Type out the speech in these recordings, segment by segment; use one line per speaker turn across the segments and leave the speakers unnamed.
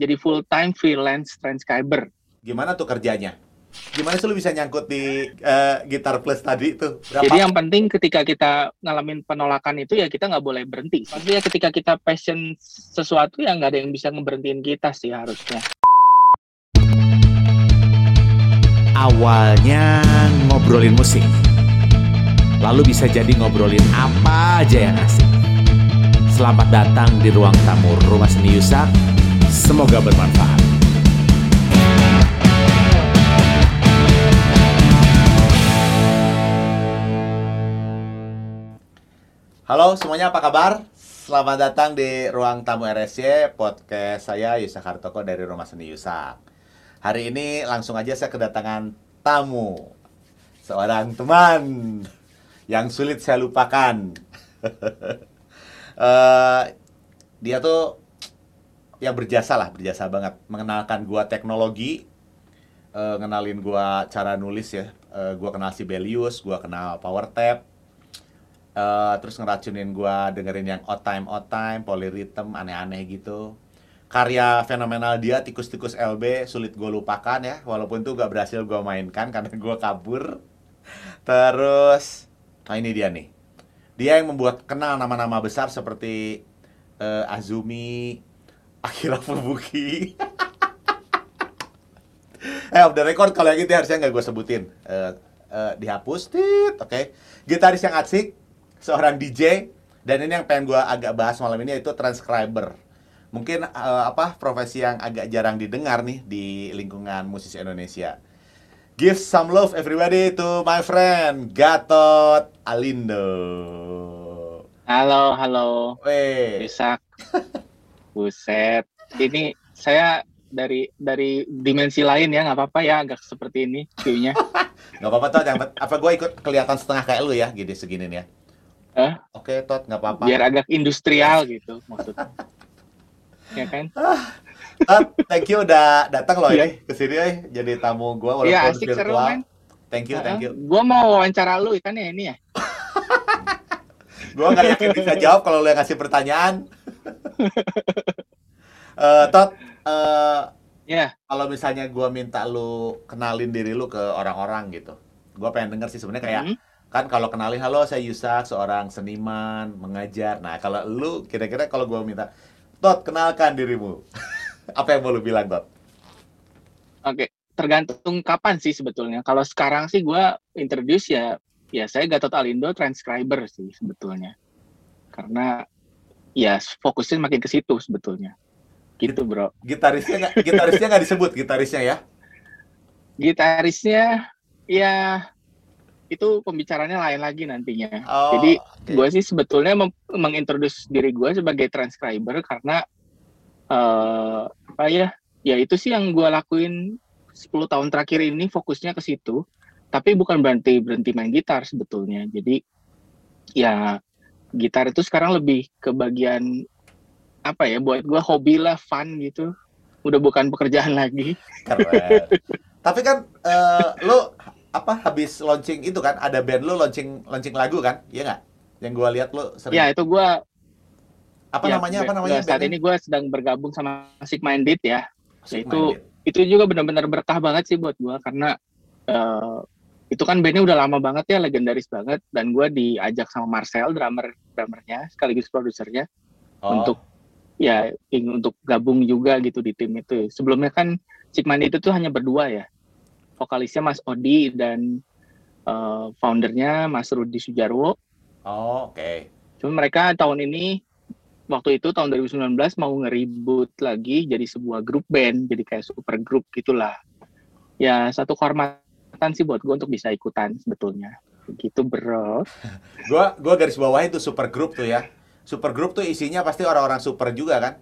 jadi full time freelance transcriber.
Gimana tuh kerjanya? Gimana sih lu bisa nyangkut di uh, gitar plus tadi tuh?
Berapa? Jadi yang penting ketika kita ngalamin penolakan itu ya kita nggak boleh berhenti. Maksudnya ketika kita passion sesuatu ya nggak ada yang bisa ngeberhentiin kita sih harusnya.
Awalnya ngobrolin musik, lalu bisa jadi ngobrolin apa aja yang asik. Selamat datang di ruang tamu Rumah Seni Yusak. Semoga bermanfaat.
Halo semuanya apa kabar? Selamat datang di Ruang Tamu RSY, podcast saya Yusak Hartoko dari Rumah Seni Yusak. Hari ini langsung aja saya kedatangan tamu, seorang teman yang sulit saya lupakan. uh, dia tuh yang berjasa lah, berjasa banget. Mengenalkan gua teknologi, uh, ngenalin gua cara nulis ya. Uh, gua kenal Sibelius, gua kenal PowerTap, uh, terus ngeracunin gue dengerin yang odd time odd time polyrhythm aneh-aneh gitu. Karya fenomenal dia tikus-tikus LB sulit gue lupakan ya. Walaupun tuh gak berhasil gue mainkan karena gue kabur. Terus nah ini dia nih. Dia yang membuat kenal nama-nama besar seperti uh, Azumi Akira Fubuki. Eh off the record kalau yang itu harusnya nggak gue sebutin. Uh, uh, dihapus tit oke. Okay. gitaris yang asik seorang DJ dan ini yang pengen gue agak bahas malam ini yaitu transcriber. Mungkin uh, apa profesi yang agak jarang didengar nih di lingkungan musisi Indonesia. Give some love everybody to my friend Gatot Alindo.
Halo halo.
Weh.
bisa buset ini saya dari dari dimensi lain ya nggak apa-apa ya agak seperti ini view-nya
nggak apa-apa tuh yang apa gue ikut kelihatan setengah kayak lu ya gini segini nih ya
Eh?
Oke, okay, Tot, nggak apa-apa.
Biar agak industrial gitu maksudnya. ya kan?
Tot, thank you udah datang loh yeah. ini ke sini eh. jadi tamu gue walaupun
yeah, asik, virtual. Seru, man.
Thank you, uh thank you.
Gue mau wawancara lu kan ya ini ya.
gue nggak yakin bisa jawab kalau lu yang kasih pertanyaan. Uh, Tot, uh,
ya. Yeah.
Kalau misalnya gue minta lu kenalin diri lu ke orang-orang gitu, gue pengen denger sih sebenarnya kayak mm -hmm. kan kalau kenalin halo saya Yusak seorang seniman mengajar. Nah kalau lu kira-kira kalau gue minta Tot kenalkan dirimu. Apa yang mau lu bilang Tot?
Oke tergantung kapan sih sebetulnya. Kalau sekarang sih gue introduce ya ya saya Gatot Alindo transcriber sih sebetulnya. Karena ya fokusnya makin ke situ sebetulnya gitu bro
gitarisnya gak, gitarisnya nggak disebut gitarisnya ya
gitarisnya ya itu pembicaranya lain lagi nantinya. Oh, Jadi okay. gue sih sebetulnya mengintroduce diri gue sebagai transcriber karena uh, apa ya? Ya itu sih yang gue lakuin 10 tahun terakhir ini fokusnya ke situ. Tapi bukan berhenti berhenti main gitar sebetulnya. Jadi ya gitar itu sekarang lebih ke bagian apa ya? Buat gue hobi lah, fun gitu. Udah bukan pekerjaan lagi.
Keren. Tapi kan uh, lo apa habis launching itu kan ada band lu launching launching lagu kan iya nggak yang gue lihat lu
sering ya itu gue
apa ya, namanya apa namanya
saat ini gue sedang bergabung sama Sick Minded ya Sick itu Minded. itu juga benar-benar berkah banget sih buat gue karena uh, itu kan bandnya udah lama banget ya legendaris banget dan gue diajak sama Marcel drummer drummernya sekaligus produsernya oh. untuk ya ingin untuk gabung juga gitu di tim itu sebelumnya kan Minded itu tuh hanya berdua ya vokalisnya Mas Odi dan uh, foundernya Mas Rudi Sujarwo.
Oh, oke. Okay.
Cuma mereka tahun ini waktu itu tahun 2019 mau ngeribut lagi jadi sebuah grup band, jadi kayak super grup gitulah. Ya satu kehormatan sih buat gue untuk bisa ikutan sebetulnya. Gitu bro.
gua gua garis bawah itu super grup tuh ya. Super grup tuh isinya pasti orang-orang super juga kan?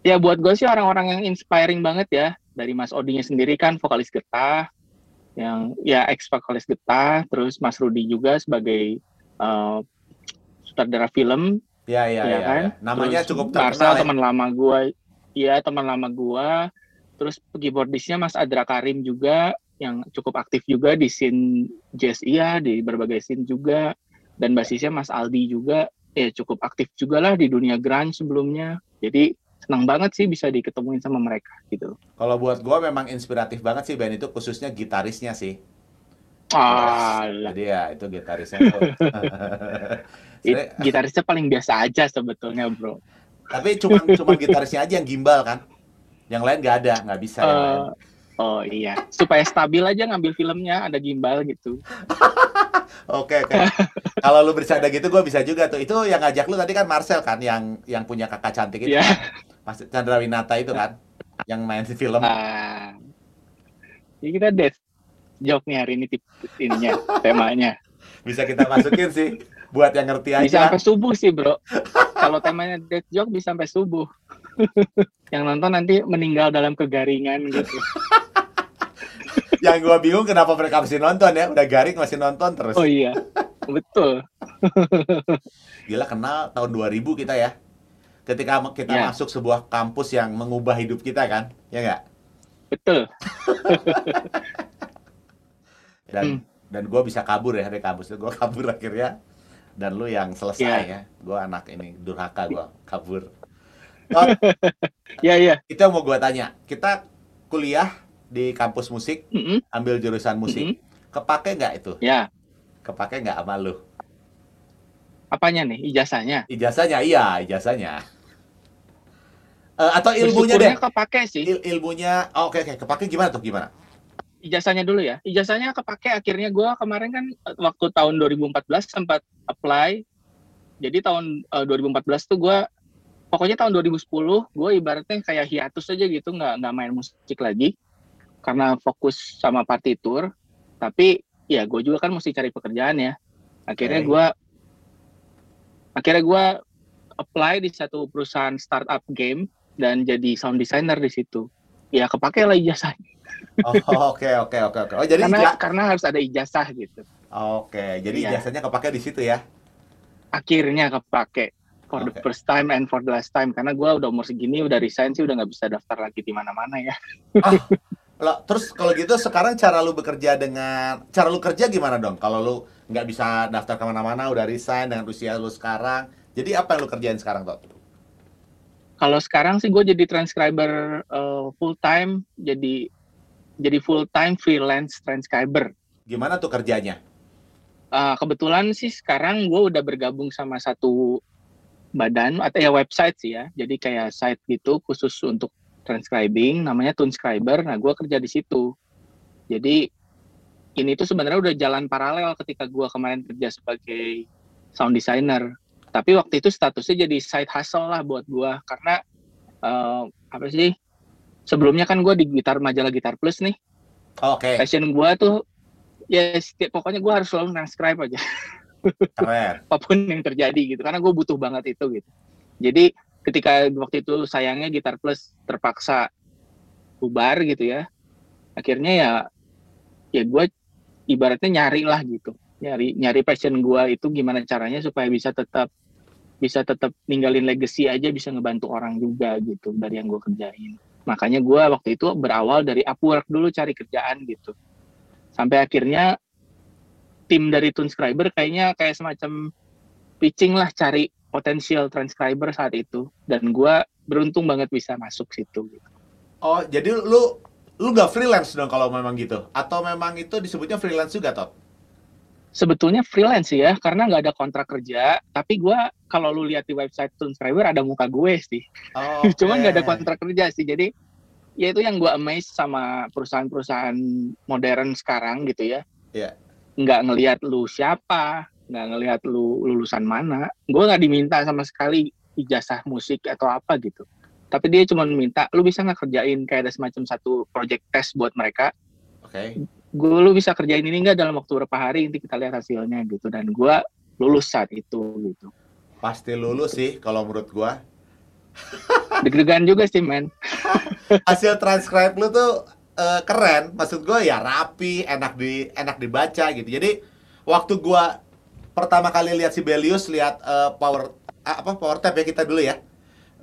Ya buat gue sih orang-orang yang inspiring banget ya dari Mas Odinya sendiri kan vokalis getah yang ya ex vokalis getah terus Mas Rudi juga sebagai uh, sutradara film
ya ya ya, ya kan ya. namanya
terus
cukup
terkenal ya? teman lama gua iya teman lama gua terus keyboardisnya Mas Adra Karim juga yang cukup aktif juga di scene jazz iya di berbagai scene juga dan basisnya Mas Aldi juga ya cukup aktif juga lah di dunia grunge sebelumnya jadi senang banget sih bisa diketemuin sama mereka gitu.
Kalau buat gue memang inspiratif banget sih band itu khususnya gitarisnya sih.
Ah,
jadi ya itu gitarisnya tuh.
gitarisnya paling biasa aja sebetulnya bro.
Tapi cuma cuma gitarisnya aja yang gimbal kan, yang lain nggak ada, nggak bisa. Uh,
Oh iya, supaya stabil aja ngambil filmnya ada gimbal gitu.
Oke oke. Kalau lu bercanda gitu gue bisa juga tuh. Itu yang ngajak lu tadi kan Marcel kan yang yang punya kakak cantik itu. Yeah. Kan? Mas Chandra Winata itu kan yang main di film. Uh,
ya kita death joke nih hari ini tip ininya temanya.
Bisa kita masukin sih buat yang ngerti aja.
Bisa sampai subuh sih, Bro. Kalau temanya death joke bisa sampai subuh. yang nonton nanti meninggal dalam kegaringan gitu
yang gue bingung kenapa mereka masih nonton ya. Udah garing masih nonton terus.
Oh iya betul.
Gila kenal tahun 2000 kita ya. Ketika kita ya. masuk sebuah kampus yang mengubah hidup kita kan ya nggak?
Betul.
Dan hmm. dan gue bisa kabur ya dari kampus itu. Gue kabur akhirnya. Dan lu yang selesai ya, ya. gue anak ini durhaka gue kabur. Oh,
ya ya
itu yang mau gue tanya. Kita kuliah di kampus musik, mm -hmm. ambil jurusan musik, mm -hmm. kepake nggak itu?
Ya.
Kepake nggak sama lu?
Apanya nih? Ijazahnya?
Ijazahnya, iya, ijazahnya. Uh, atau ilmunya deh?
kepake sih.
Il ilmunya, oh, oke okay, oke, okay. kepake gimana tuh? Gimana?
Ijazahnya dulu ya. Ijazahnya kepake akhirnya gue kemarin kan eh, waktu tahun 2014 sempat apply. Jadi tahun uh, eh, 2014 tuh gue pokoknya tahun 2010 gue ibaratnya kayak hiatus aja gitu nggak nggak main musik lagi karena fokus sama partitur tapi ya gue juga kan mesti cari pekerjaan ya akhirnya gue akhirnya gue apply di satu perusahaan startup game dan jadi sound designer di situ ya kepake lah ijazahnya
oh oke oke oke oke oh jadi
karena, karena harus ada ijazah gitu
oke okay. jadi ya. ijazahnya kepake di situ ya
akhirnya kepake for okay. the first time and for the last time karena gue udah umur segini udah resign sih udah nggak bisa daftar lagi di mana-mana ya.
Ah, Lo, terus kalau gitu sekarang cara lu bekerja dengan cara lu kerja gimana dong? Kalau lu nggak bisa daftar ke mana-mana, udah resign dengan usia lu sekarang, jadi apa yang lu kerjain sekarang tuh?
Kalau sekarang sih gue jadi transcriber uh, full time, jadi jadi full time freelance transcriber.
Gimana tuh kerjanya?
Uh, kebetulan sih sekarang gue udah bergabung sama satu badan atau ya website sih ya, jadi kayak site gitu khusus untuk transcribing namanya Tunescriber. Nah, gue kerja di situ. Jadi ini tuh sebenarnya udah jalan paralel ketika gue kemarin kerja sebagai sound designer. Tapi waktu itu statusnya jadi side hustle lah buat gue karena uh, apa sih? Sebelumnya kan gue di gitar majalah Gitar Plus nih.
Oke. Okay.
Passion gue tuh ya setiap pokoknya gue harus selalu transcribe aja.
Apa
pun yang terjadi gitu karena gue butuh banget itu gitu. Jadi ketika waktu itu sayangnya Gitar Plus terpaksa bubar gitu ya akhirnya ya ya gue ibaratnya nyari lah gitu. Nyari nyari passion gue itu gimana caranya supaya bisa tetap bisa tetap ninggalin legacy aja bisa ngebantu orang juga gitu dari yang gue kerjain. Makanya gue waktu itu berawal dari Upwork dulu cari kerjaan gitu. Sampai akhirnya tim dari Tunescriber kayaknya kayak semacam pitching lah cari potensial transcriber saat itu dan gue beruntung banget bisa masuk situ gitu.
Oh jadi lu lu gak freelance dong kalau memang gitu atau memang itu disebutnya freelance juga toh?
Sebetulnya freelance ya karena nggak ada kontrak kerja tapi gue kalau lu lihat di website transcriber ada muka gue sih. Oh, okay. Cuman nggak ada kontrak kerja sih jadi ya itu yang gue amazed sama perusahaan-perusahaan modern sekarang gitu ya.
Iya. Yeah.
Nggak ngelihat lu siapa, nggak ngelihat lu lulusan mana. Gue nggak diminta sama sekali ijazah musik atau apa gitu. Tapi dia cuma minta lu bisa nggak kerjain kayak ada semacam satu project test buat mereka?
Oke. Okay.
gue lu bisa kerjain ini nggak dalam waktu berapa hari? Nanti kita lihat hasilnya gitu. Dan gue lulus saat itu gitu.
Pasti lulus sih kalau menurut gue
deg-degan juga sih men.
Hasil transcribe lu tuh uh, keren. Maksud gue ya rapi enak di enak dibaca gitu. Jadi waktu gue pertama kali lihat si Belius lihat uh, power uh, apa power tap ya kita dulu ya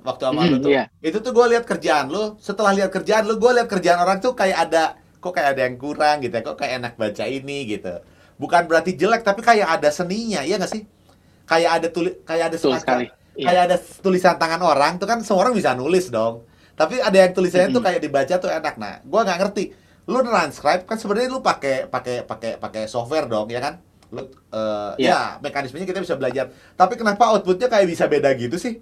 waktu sama mm, lu tuh yeah. itu tuh gue lihat kerjaan lu setelah lihat kerjaan lu gue lihat kerjaan orang tuh kayak ada kok kayak ada yang kurang gitu ya kok kayak enak baca ini gitu bukan berarti jelek tapi kayak ada seninya ya nggak sih kayak ada tulis kayak ada semacam yeah. kayak ada tulisan tangan orang tuh kan semua orang bisa nulis dong. Tapi ada yang tulisannya tuh kayak dibaca tuh enak. Nah, gua nggak ngerti. Lu transcribe kan sebenarnya lu pakai pakai pakai pakai software dong, ya kan? Lu uh, yeah. ya mekanismenya kita bisa belajar. Tapi kenapa outputnya kayak bisa beda gitu sih?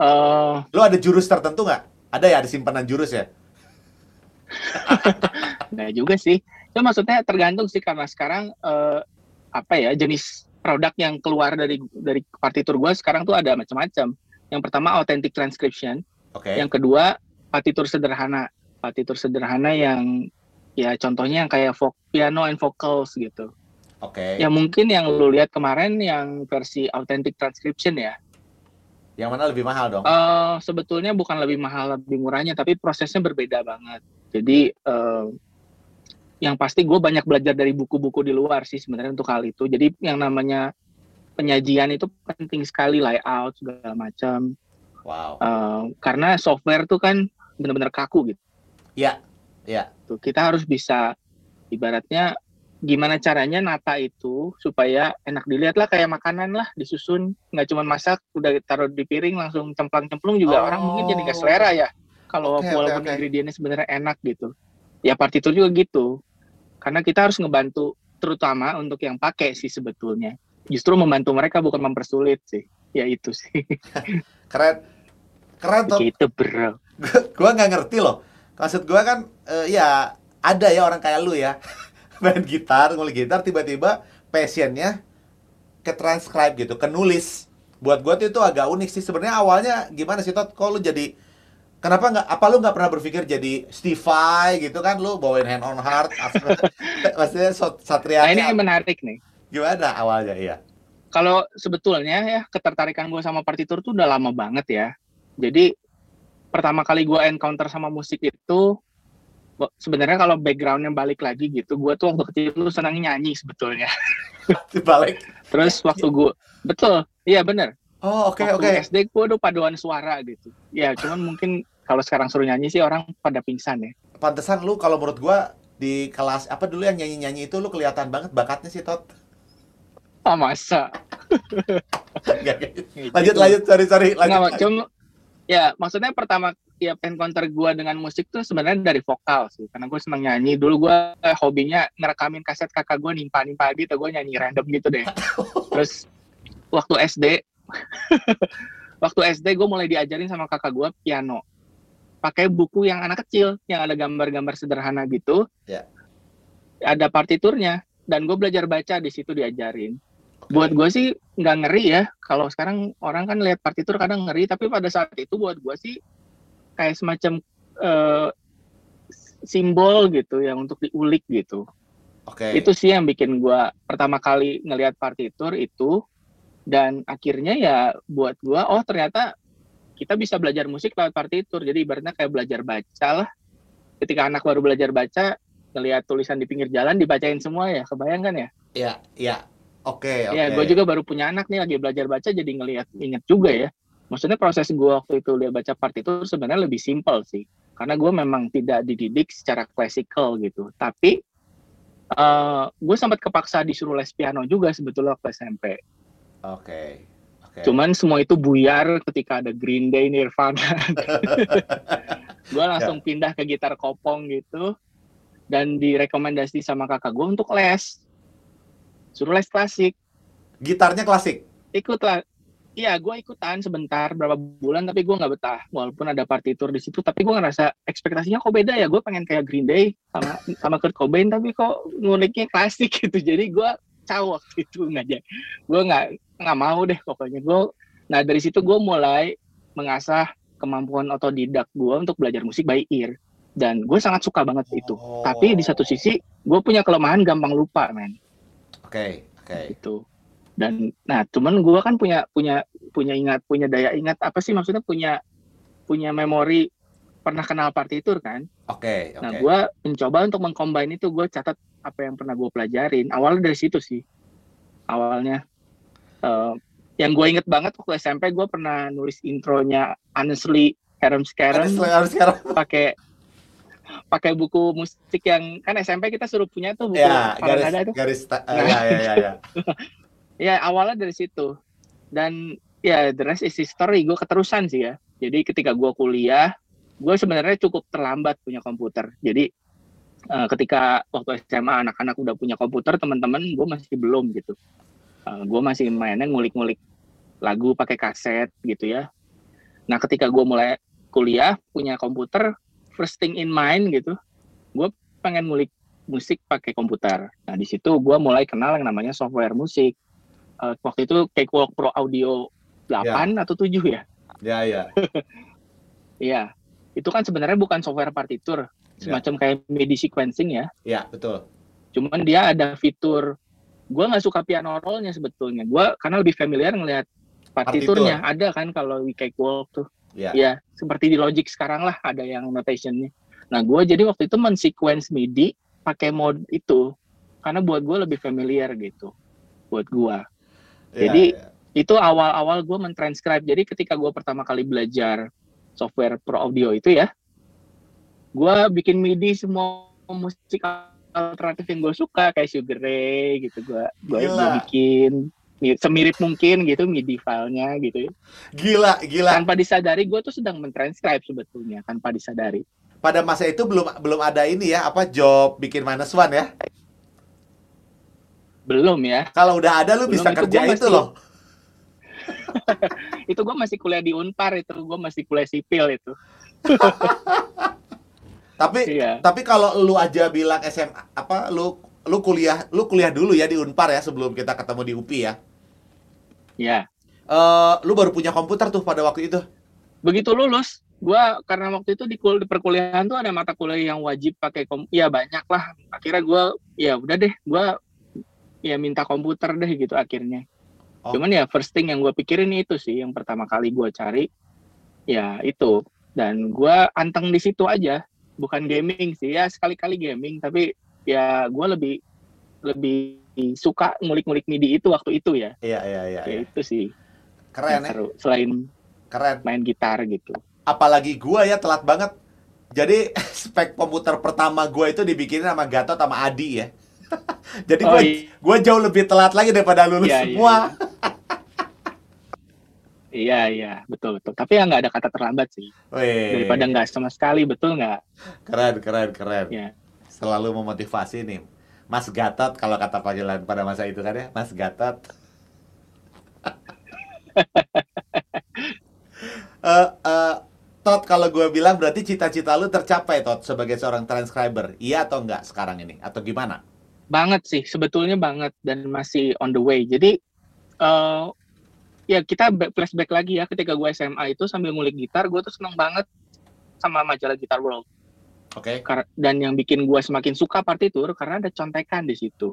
Uh, lu ada jurus tertentu nggak? Ada ya, ada simpanan jurus ya?
Nggak juga sih. Itu maksudnya tergantung sih karena sekarang uh, apa ya jenis produk yang keluar dari dari partitur gue sekarang tuh ada macam-macam. Yang pertama authentic transcription. Okay. Yang kedua partitur sederhana. Partitur sederhana yang ya contohnya yang kayak vo piano and vocals gitu. Oke. Okay. Ya mungkin yang lu lihat kemarin yang versi authentic transcription ya.
Yang mana lebih mahal dong?
Uh, sebetulnya bukan lebih mahal lebih murahnya, tapi prosesnya berbeda banget. Jadi uh, yang pasti gue banyak belajar dari buku-buku di luar sih sebenarnya untuk hal itu. Jadi yang namanya penyajian itu penting sekali layout segala macam. Wow. Uh, karena software tuh kan benar-benar kaku gitu.
Iya. Iya.
Tuh kita harus bisa ibaratnya gimana caranya nata itu supaya enak dilihat lah kayak makanan lah disusun. Nggak cuma masak udah taruh di piring langsung cemplang cemplung juga oh. orang mungkin jadi nggak selera ya. Kalau okay, walaupun okay, okay. ingredientnya sebenarnya enak gitu. Ya partitur juga gitu. Karena kita harus ngebantu terutama untuk yang pakai sih sebetulnya. Justru membantu mereka bukan mempersulit sih. Ya itu sih.
Keren. Keren tuh.
Gitu bro.
Gua nggak ngerti loh. Maksud gua kan uh, ya ada ya orang kayak lu ya main gitar, ngulik gitar, tiba-tiba passionnya ke transcribe gitu, ke nulis. Buat gue tuh itu agak unik sih. Sebenarnya awalnya gimana sih Tot? Kok lu jadi Kenapa nggak? Apa lu nggak pernah berpikir jadi Stevie gitu kan? Lu bawain hand on heart, maksudnya Satria.
Nah, ini yang menarik nih.
Gimana awalnya? Iya.
Kalau sebetulnya ya ketertarikan gue sama partitur tuh udah lama banget ya. Jadi pertama kali gue encounter sama musik itu sebenarnya kalau backgroundnya balik lagi gitu, gue tuh waktu kecil lu senang nyanyi sebetulnya.
balik.
Terus waktu gue, betul, iya bener.
Oh oke okay, oke. Okay.
SD gue udah paduan suara gitu. Ya cuman mungkin kalau sekarang suruh nyanyi sih orang pada pingsan ya.
Pantesan lu kalau menurut gue di kelas apa dulu yang nyanyi-nyanyi itu lu kelihatan banget bakatnya sih Tot.
Ah masa.
lanjut lanjut cari cari lanjut.
Nggak, cuma ya maksudnya pertama tiap encounter gue dengan musik tuh sebenarnya dari vokal sih. Karena gue seneng nyanyi. Dulu gue eh, hobinya ngerekamin kaset kakak gue nimpa nimpa gitu gue nyanyi random gitu deh. Terus waktu SD waktu SD gue mulai diajarin sama kakak gue piano. Pakai buku yang anak kecil yang ada gambar-gambar sederhana gitu. Yeah. ada partiturnya. Dan gue belajar baca di situ diajarin. Buat gue sih nggak ngeri ya. Kalau sekarang orang kan lihat partitur kadang ngeri. Tapi pada saat itu buat gue sih kayak semacam uh, simbol gitu yang untuk diulik gitu. Oke. Okay. Itu sih yang bikin gue pertama kali ngelihat partitur itu dan akhirnya ya buat gue oh ternyata kita bisa belajar musik lewat partitur. Jadi ibaratnya kayak belajar baca lah. Ketika anak baru belajar baca, ngelihat tulisan di pinggir jalan dibacain semua ya, kebayangkan ya?
Iya, iya. Oke, okay,
oke. Okay. Ya, gue juga baru punya anak nih lagi belajar baca jadi ngelihat inget juga ya maksudnya proses gue waktu itu lihat baca part itu sebenarnya lebih simpel sih karena gue memang tidak dididik secara klasikal gitu tapi uh, eh, gue sempat kepaksa disuruh les piano juga sebetulnya waktu SMP
oke okay. Okay.
Cuman semua itu buyar ketika ada Green Day, Nirvana. gue langsung yeah. pindah ke gitar kopong gitu dan direkomendasi sama kakak gue untuk les. Suruh les klasik.
Gitarnya klasik?
Ikutlah Iya, gue ikutan sebentar berapa bulan tapi gue nggak betah. Walaupun ada partitur di situ, tapi gue ngerasa ekspektasinya kok beda ya. Gue pengen kayak Green Day sama sama Kurt Cobain, tapi kok nguliknya klasik gitu. Jadi gue caw waktu itu ngajak. Gue nggak nggak mau deh pokoknya. Gue, nah dari situ gue mulai mengasah kemampuan otodidak gue untuk belajar musik by ear. Dan gue sangat suka banget itu. Oh. Tapi di satu sisi, gue punya kelemahan gampang lupa, men.
Oke, okay, oke. Okay.
Itu dan nah cuman gue kan punya punya punya ingat punya daya ingat apa sih maksudnya punya punya memori pernah kenal partitur kan
oke okay,
okay. nah gue mencoba untuk mengcombine itu gue catat apa yang pernah gue pelajarin awalnya dari situ sih awalnya uh, yang gue inget banget waktu SMP gue pernah nulis intronya honestly Harem Scarum pakai pakai buku musik yang kan SMP kita suruh punya tuh buku
ya, garis, itu. garis uh, nah, ya, ya, ya, ya.
ya awalnya dari situ. Dan ya the rest is history. Gue keterusan sih ya. Jadi ketika gue kuliah gue sebenarnya cukup terlambat punya komputer. Jadi uh, ketika waktu SMA anak-anak udah punya komputer teman-teman gue masih belum gitu. Uh, gue masih mainnya ngulik-ngulik lagu pakai kaset gitu ya. Nah ketika gue mulai kuliah punya komputer first thing in mind gitu gue pengen ngulik musik pakai komputer. Nah di situ gue mulai kenal yang namanya software musik uh, waktu itu Cakewalk Pro Audio 8 ya. atau 7 ya?
Ya, ya.
Iya. itu kan sebenarnya bukan software partitur, ya. semacam ya. kayak MIDI sequencing ya.
Iya, betul.
Cuman dia ada fitur gue nggak suka piano rollnya sebetulnya. Gue karena lebih familiar ngelihat partiturnya. Partitur. Ada kan kalau di Cakewalk tuh. Iya. Ya, seperti di Logic sekarang lah ada yang notationnya. Nah, gue jadi waktu itu men-sequence MIDI pakai mode itu karena buat gue lebih familiar gitu buat gue. Ya, jadi ya itu awal-awal gue mentranscribe. Jadi ketika gue pertama kali belajar software Pro Audio itu ya, gue bikin MIDI semua musik alternatif yang gue suka kayak Sugar Ray gitu. Gue gue bikin semirip mungkin gitu MIDI filenya gitu ya.
Gila, gila.
Tanpa disadari gue tuh sedang mentranscribe sebetulnya tanpa disadari.
Pada masa itu belum belum ada ini ya apa job bikin minus one ya?
Belum ya.
Kalau udah ada lu belum bisa kerja itu, itu loh.
Itu gue masih kuliah di Unpar itu gue masih kuliah sipil itu.
Tapi iya. tapi kalau lu aja bilang SMA apa lu lu kuliah lu kuliah dulu ya di Unpar ya sebelum kita ketemu di UPI ya?
Ya
uh, lu baru punya komputer tuh pada waktu itu?
Begitu lulus gue karena waktu itu di, kul di perkuliahan tuh ada mata kuliah yang wajib pakai kom ya banyak lah. Akhirnya gue ya udah deh gue ya minta komputer deh gitu akhirnya Oh. Cuman ya first thing yang gue pikirin itu sih yang pertama kali gue cari ya itu dan gue anteng di situ aja bukan gaming sih ya sekali-kali gaming tapi ya gue lebih lebih suka ngulik-ngulik MIDI itu waktu itu ya.
Iya iya iya.
Ya, iya. itu sih.
Keren ya. Seru.
Selain keren main gitar gitu.
Apalagi gue ya telat banget. Jadi spek komputer pertama gue itu dibikin sama Gatot sama Adi ya. Jadi gue oh, iya. gue jauh lebih telat lagi daripada lulus iya, iya semua. Iya.
Iya iya betul betul. Tapi ya nggak ada kata terlambat sih. Wee. Daripada nggak sama sekali betul nggak?
Keren keren keren. Ya. Selalu memotivasi nih. Mas Gatot kalau kata panggilan pada masa itu kan ya, Mas Gatot. uh, uh, Tot kalau gue bilang berarti cita-cita lu tercapai Tot sebagai seorang transcriber. Iya atau enggak sekarang ini? Atau gimana?
Banget sih, sebetulnya banget dan masih on the way. Jadi uh, ya kita flashback lagi ya ketika gue SMA itu sambil ngulik gitar gue tuh seneng banget sama majalah Guitar World.
Oke. Okay.
Dan yang bikin gue semakin suka partitur karena ada contekan di situ.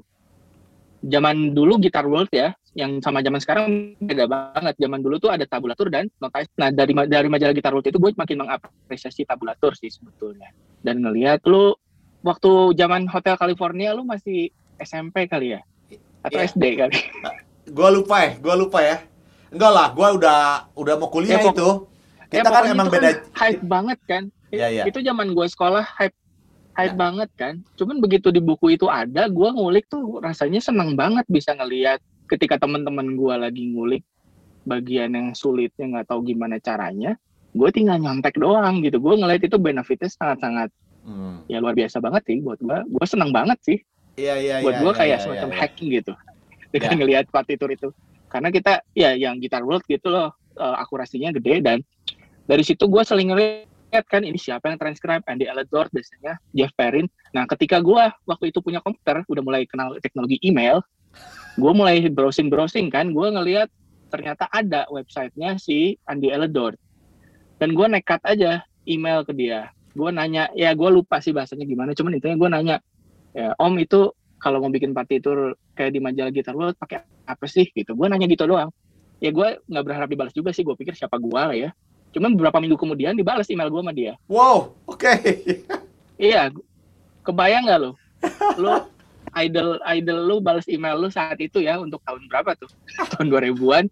Zaman dulu Guitar World ya, yang sama zaman sekarang beda banget. Zaman dulu tuh ada tabulatur dan notasi. Nah dari dari majalah Guitar World itu gue makin mengapresiasi tabulatur sih sebetulnya. Dan ngelihat lu waktu zaman Hotel California lu masih SMP kali ya? Atau yeah. SD kali?
gue lupa ya, gue lupa ya Enggak lah, gue udah udah mau kuliah ya, itu. Kita ya, kan emang kan beda.
hype banget kan.
Ya, ya.
Itu zaman gue sekolah hype hype ya. banget kan. Cuman begitu di buku itu ada, gue ngulik tuh rasanya seneng banget bisa ngeliat ketika teman-teman gue lagi ngulik bagian yang sulitnya nggak tahu gimana caranya, gue tinggal nyontek doang gitu. Gue ngeliat itu benefitnya sangat-sangat hmm. ya luar biasa banget sih buat gue. Gue seneng banget sih.
Iya iya.
Buat
ya,
gue
ya,
kayak
ya,
semacam
ya,
hacking gitu dengan ya. ngelihat partitur itu karena kita ya yang Guitar World gitu loh uh, akurasinya gede dan dari situ gue sering ngeliat kan ini siapa yang transcribe Andy Aledor biasanya Jeff Perrin nah ketika gue waktu itu punya komputer udah mulai kenal teknologi email gue mulai browsing browsing kan gue ngeliat ternyata ada websitenya si Andy Aledor dan gue nekat aja email ke dia gue nanya ya gue lupa sih bahasanya gimana cuman intinya gue nanya ya om itu kalau mau bikin partitur kayak di majalah Guitar World pakai apa sih? Gitu. Gue nanya gitu doang. Ya gue nggak berharap dibalas juga sih gue pikir siapa gue lah ya. Cuman beberapa minggu kemudian dibalas email gue sama dia.
Wow oke. Okay.
iya kebayang nggak lo lo idol idol lu balas email lu saat itu ya untuk tahun berapa tuh? Tahun 2000-an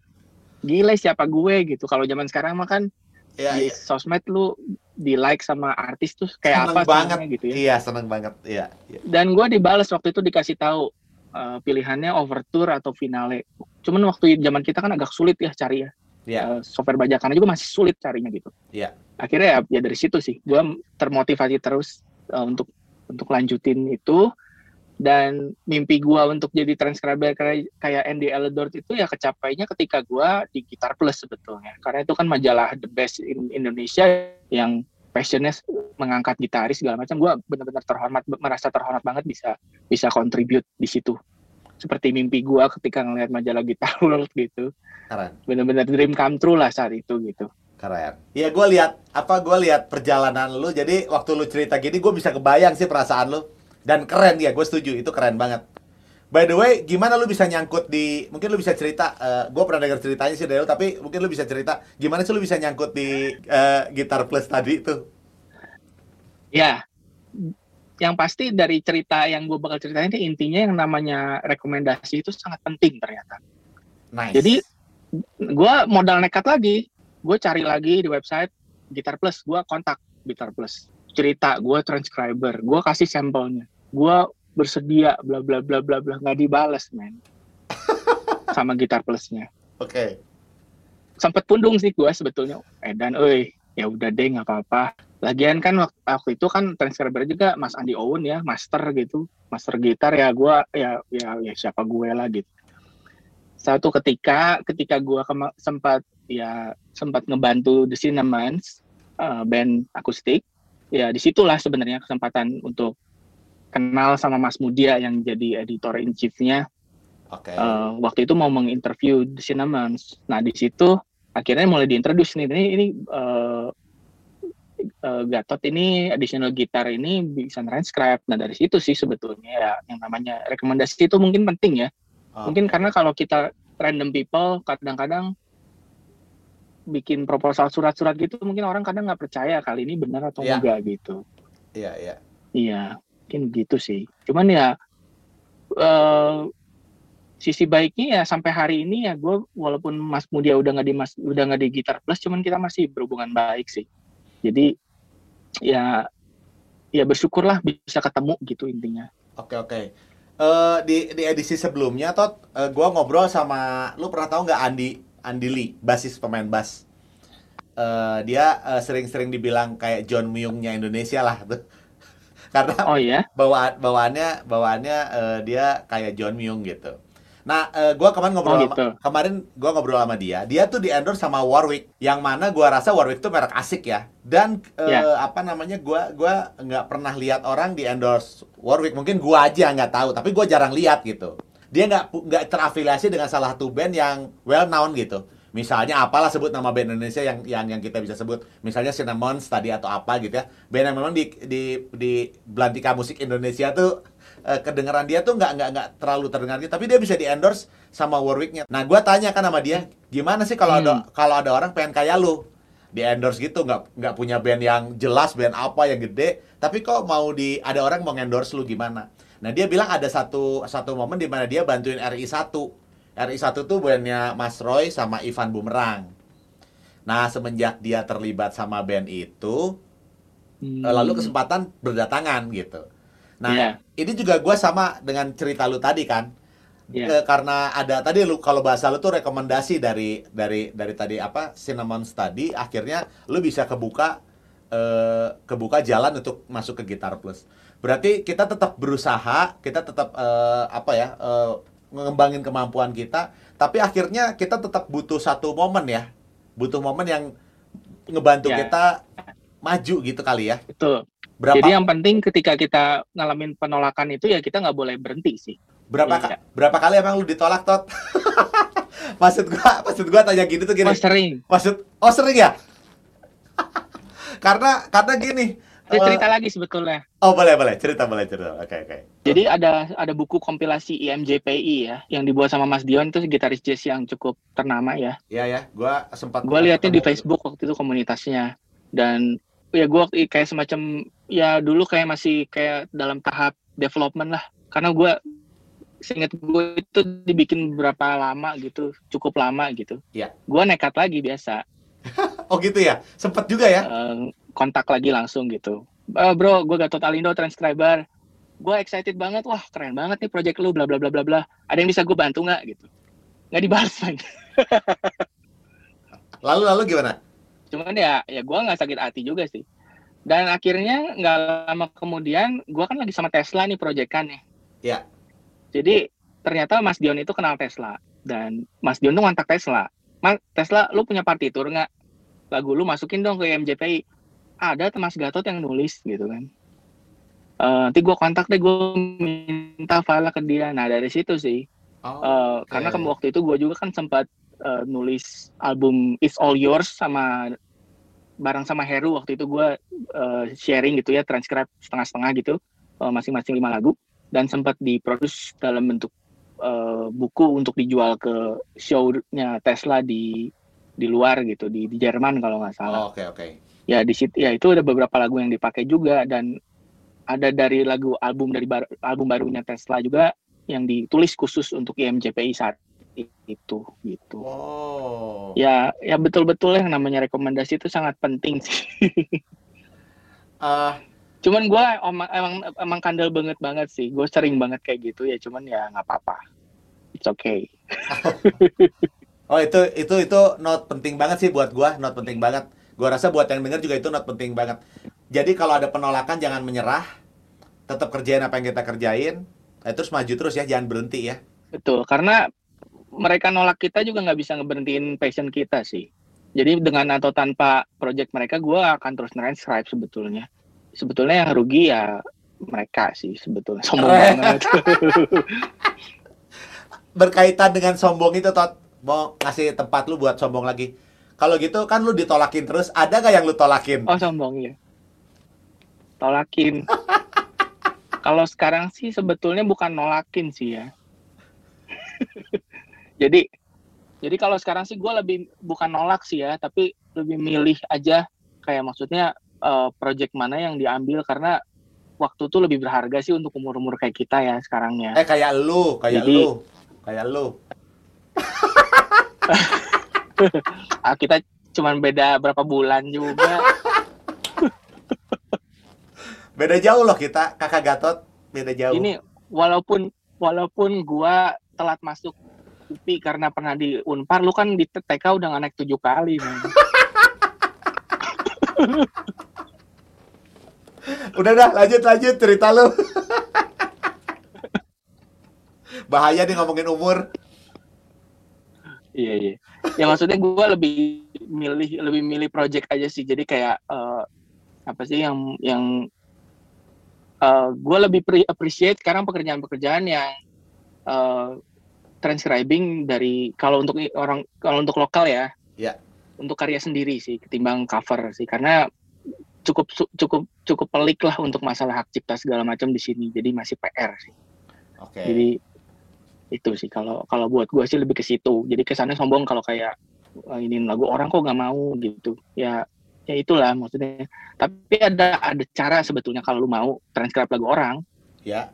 gila siapa gue gitu. Kalau zaman sekarang mah kan ya, di ya. sosmed lu di like sama artis tuh kayak seneng apa
banget. gitu ya. Iya seneng banget. Iya,
iya. dan gue dibalas waktu itu dikasih tahu uh, pilihannya overture atau finale. Cuman waktu zaman kita kan agak sulit ya cari ya. Yeah. uh, software bajakan juga masih sulit carinya gitu.
Yeah.
akhirnya ya, ya dari situ sih. Gue termotivasi terus uh, untuk untuk lanjutin itu. Dan mimpi gue untuk jadi transcriber kayak Andy Eldord itu ya kecapainya ketika gue di Gitar Plus sebetulnya. Karena itu kan majalah the best in Indonesia yang passionnya mengangkat gitaris segala macam gue benar-benar terhormat merasa terhormat banget bisa bisa contribute di situ. Seperti mimpi gue ketika ngelihat majalah Gitar World gitu.
Keren.
Benar-benar dream come true lah saat itu gitu.
Keren. Iya gue lihat apa gue lihat perjalanan lu. Jadi waktu lu cerita gini gue bisa kebayang sih perasaan lu. Dan keren ya gue setuju. Itu keren banget By the way, gimana lu bisa nyangkut di mungkin lu bisa cerita uh, eh, gue pernah dengar ceritanya sih dari lu tapi mungkin lu bisa cerita gimana sih lu bisa nyangkut di uh, gitar plus tadi itu?
Ya. Yang pasti dari cerita yang gue bakal ceritain ini intinya yang namanya rekomendasi itu sangat penting ternyata.
Nice.
Jadi gue modal nekat lagi, gue cari lagi di website Gitar Plus, gue kontak Gitar Plus cerita gue transcriber gue kasih sampelnya gue bersedia bla bla bla bla bla. Nggak dibales men. Sama gitar plusnya.
Oke. Okay.
sempet pundung sih gue sebetulnya. Eh dan oi ya udah deh nggak apa-apa. Lagian kan waktu, waktu itu kan transcriber juga Mas Andi Owen ya master gitu. Master gitar ya gue ya ya ya siapa gue lah gitu. Satu ketika ketika gue sempat ya sempat ngebantu The Cinnamons uh, band akustik ya di situlah sebenarnya kesempatan untuk kenal sama Mas Mudia yang jadi editor in chiefnya.
Okay.
Uh, eh, waktu itu mau menginterview The Cinnamons. Nah di situ akhirnya mulai diintroduce nih ini ini uh, uh, Gatot ini additional gitar ini bisa transcribe. Nah dari situ sih sebetulnya ya yang namanya rekomendasi itu mungkin penting ya. Okay. Mungkin karena kalau kita random people kadang-kadang bikin proposal surat-surat gitu mungkin orang kadang nggak percaya kali ini benar atau yeah. enggak gitu.
Iya, yeah, iya. Yeah.
Iya, mungkin gitu sih. Cuman ya uh, sisi baiknya ya sampai hari ini ya gue walaupun Mas Mudia udah nggak di Mas udah nggak di Gitar Plus cuman kita masih berhubungan baik sih. Jadi ya ya bersyukurlah bisa ketemu gitu intinya.
Oke, oke. Uh, di di edisi sebelumnya tot uh, gue ngobrol sama lu pernah tahu nggak Andi Lee, basis pemain bass. Uh, dia uh, sering-sering dibilang kayak John Myungnya Indonesia lah tuh. Karena
oh, iya?
bawaan bawaannya bawaannya uh, dia kayak John Myung gitu. Nah, uh, gua kemarin ngobrol oh, gitu. sama, kemarin gua ngobrol sama dia. Dia tuh di endorse sama Warwick, yang mana gua rasa Warwick tuh merek asik ya. Dan uh, yeah. apa namanya? Gua gua nggak pernah lihat orang di endorse Warwick. Mungkin gua aja nggak tahu, tapi gua jarang lihat gitu dia nggak nggak terafiliasi dengan salah satu band yang well known gitu misalnya apalah sebut nama band Indonesia yang yang yang kita bisa sebut. Misalnya Cinnamons tadi atau apa gitu ya. Band yang memang di di di belantika musik Indonesia tuh eh, kedengaran dia tuh nggak nggak nggak terlalu terdengar gitu. Tapi dia bisa di endorse sama Warwicknya. Nah gue tanya kan sama dia gimana sih kalau hmm. ada kalau ada orang pengen kayak lu? Di endorse gitu nggak nggak punya band yang jelas band apa yang gede tapi kok mau di ada orang mau endorse lu gimana? Nah dia bilang ada satu satu momen di mana dia bantuin RI 1 RI 1 tuh bandnya Mas Roy sama Ivan Bumerang. Nah semenjak dia terlibat sama band itu, hmm. lalu kesempatan berdatangan gitu. Nah yeah. ini juga gue sama dengan cerita lu tadi kan. Yeah. karena ada tadi lu kalau bahasa lu tuh rekomendasi dari dari dari tadi apa cinnamon tadi akhirnya lu bisa kebuka uh, kebuka jalan untuk masuk ke Gitar Plus. Berarti kita tetap berusaha, kita tetap uh, apa ya, uh, ngembangin kemampuan kita, tapi akhirnya kita tetap butuh satu momen ya. Butuh momen yang ngebantu ya. kita maju gitu kali ya.
Betul. Berapa? Jadi yang penting ketika kita ngalamin penolakan itu ya kita nggak boleh berhenti sih.
Berapa ya. berapa kali emang lu ditolak tot? maksud gua maksud gua tanya gitu tuh gini.
Oh sering.
Maksud oh sering ya? karena karena gini,
ada cerita lagi sebetulnya.
Oh boleh boleh cerita boleh cerita. Oke okay, oke. Okay.
Jadi ada ada buku kompilasi IMJPI ya yang dibuat sama Mas Dion itu gitaris jazz yang cukup ternama ya.
Iya ya, gua sempat.
Gua lihatnya di Facebook waktu itu komunitasnya dan ya gua kayak semacam ya dulu kayak masih kayak dalam tahap development lah karena gua seingat gue itu dibikin berapa lama gitu cukup lama gitu
Iya.
gue nekat lagi biasa
oh gitu ya sempet juga ya
uh, kontak lagi langsung gitu. Uh, bro, gue Gatot Alindo transcriber. Gue excited banget, wah keren banget nih project lu, bla bla bla bla bla. Ada yang bisa gue bantu nggak gitu? Nggak dibalas lagi.
lalu lalu gimana
cuman ya ya gue nggak sakit hati juga sih dan akhirnya nggak lama kemudian gue kan lagi sama Tesla nih proyekannya
ya
jadi ternyata Mas Dion itu kenal Tesla dan Mas Dion tuh ngontak Tesla Mas Tesla lu punya partitur nggak? Lagu lu masukin dong ke MJPI ada Mas Gatot yang nulis gitu kan. Uh, nanti gue kontak deh gue minta file ke dia. Nah dari situ sih. Oh, uh, okay. karena waktu itu gue juga kan sempat uh, nulis album It's All Yours sama bareng sama Heru. Waktu itu gue uh, sharing gitu ya transkrip setengah-setengah gitu masing masing-masing lima lagu. Dan sempat diproduksi dalam bentuk uh, buku untuk dijual ke show-nya Tesla di di luar gitu di di Jerman kalau nggak salah.
Oke oh, oke. Okay, okay.
Ya di situ ya itu ada beberapa lagu yang dipakai juga dan ada dari lagu album dari bar, album barunya Tesla juga yang ditulis khusus untuk IMJPI saat itu gitu.
Oh.
Ya ya betul-betul yang namanya rekomendasi itu sangat penting sih. uh, cuman gue emang, emang emang kandel banget banget sih. Gue sering banget kayak gitu ya. Cuman ya nggak apa-apa. It's okay.
Oh itu itu itu not penting banget sih buat gua, not penting banget. Gua rasa buat yang denger juga itu not penting banget. Jadi kalau ada penolakan jangan menyerah, tetap kerjain apa yang kita kerjain, eh, terus maju terus ya, jangan berhenti ya.
Betul, karena mereka nolak kita juga nggak bisa ngeberhentiin passion kita sih. Jadi dengan atau tanpa project mereka, gua akan terus transcribe sebetulnya. Sebetulnya yang rugi ya mereka sih sebetulnya sombong banget.
Berkaitan dengan sombong itu, Tot mau ngasih tempat lu buat sombong lagi. Kalau gitu kan lu ditolakin terus, ada gak yang lu tolakin?
Oh sombong ya. Tolakin. Kalau sekarang sih sebetulnya bukan nolakin sih ya. jadi jadi kalau sekarang sih gue lebih bukan nolak sih ya, tapi lebih milih aja kayak maksudnya uh, project mana yang diambil karena waktu tuh lebih berharga sih untuk umur-umur kayak kita ya sekarangnya.
Eh kayak lu, kayak Jadi, lu, kayak lu.
ah, kita cuman beda berapa bulan juga.
beda jauh loh kita, kakak Gatot beda jauh.
Ini walaupun walaupun gua telat masuk UPI karena pernah di Unpar, lu kan di TK udah naik tujuh kali.
udah dah, lanjut lanjut cerita lu. Bahaya nih ngomongin umur.
Iya iya. Ya maksudnya gue lebih milih lebih milih project aja sih. Jadi kayak uh, apa sih yang yang uh, eh, gue lebih appreciate sekarang pekerjaan-pekerjaan yang uh, transcribing dari kalau untuk orang kalau untuk lokal ya.
Ya
untuk karya sendiri sih ketimbang cover sih. Karena cukup cukup cukup pelik lah untuk masalah hak cipta segala macam di sini. Jadi masih PR sih.
Okay.
jadi itu sih. Kalau kalau buat gue sih lebih ke situ. Jadi kesannya sombong kalau kayak ini lagu orang kok nggak mau gitu. Ya ya itulah maksudnya. Tapi ada ada cara sebetulnya kalau lu mau transcribe lagu orang
ya.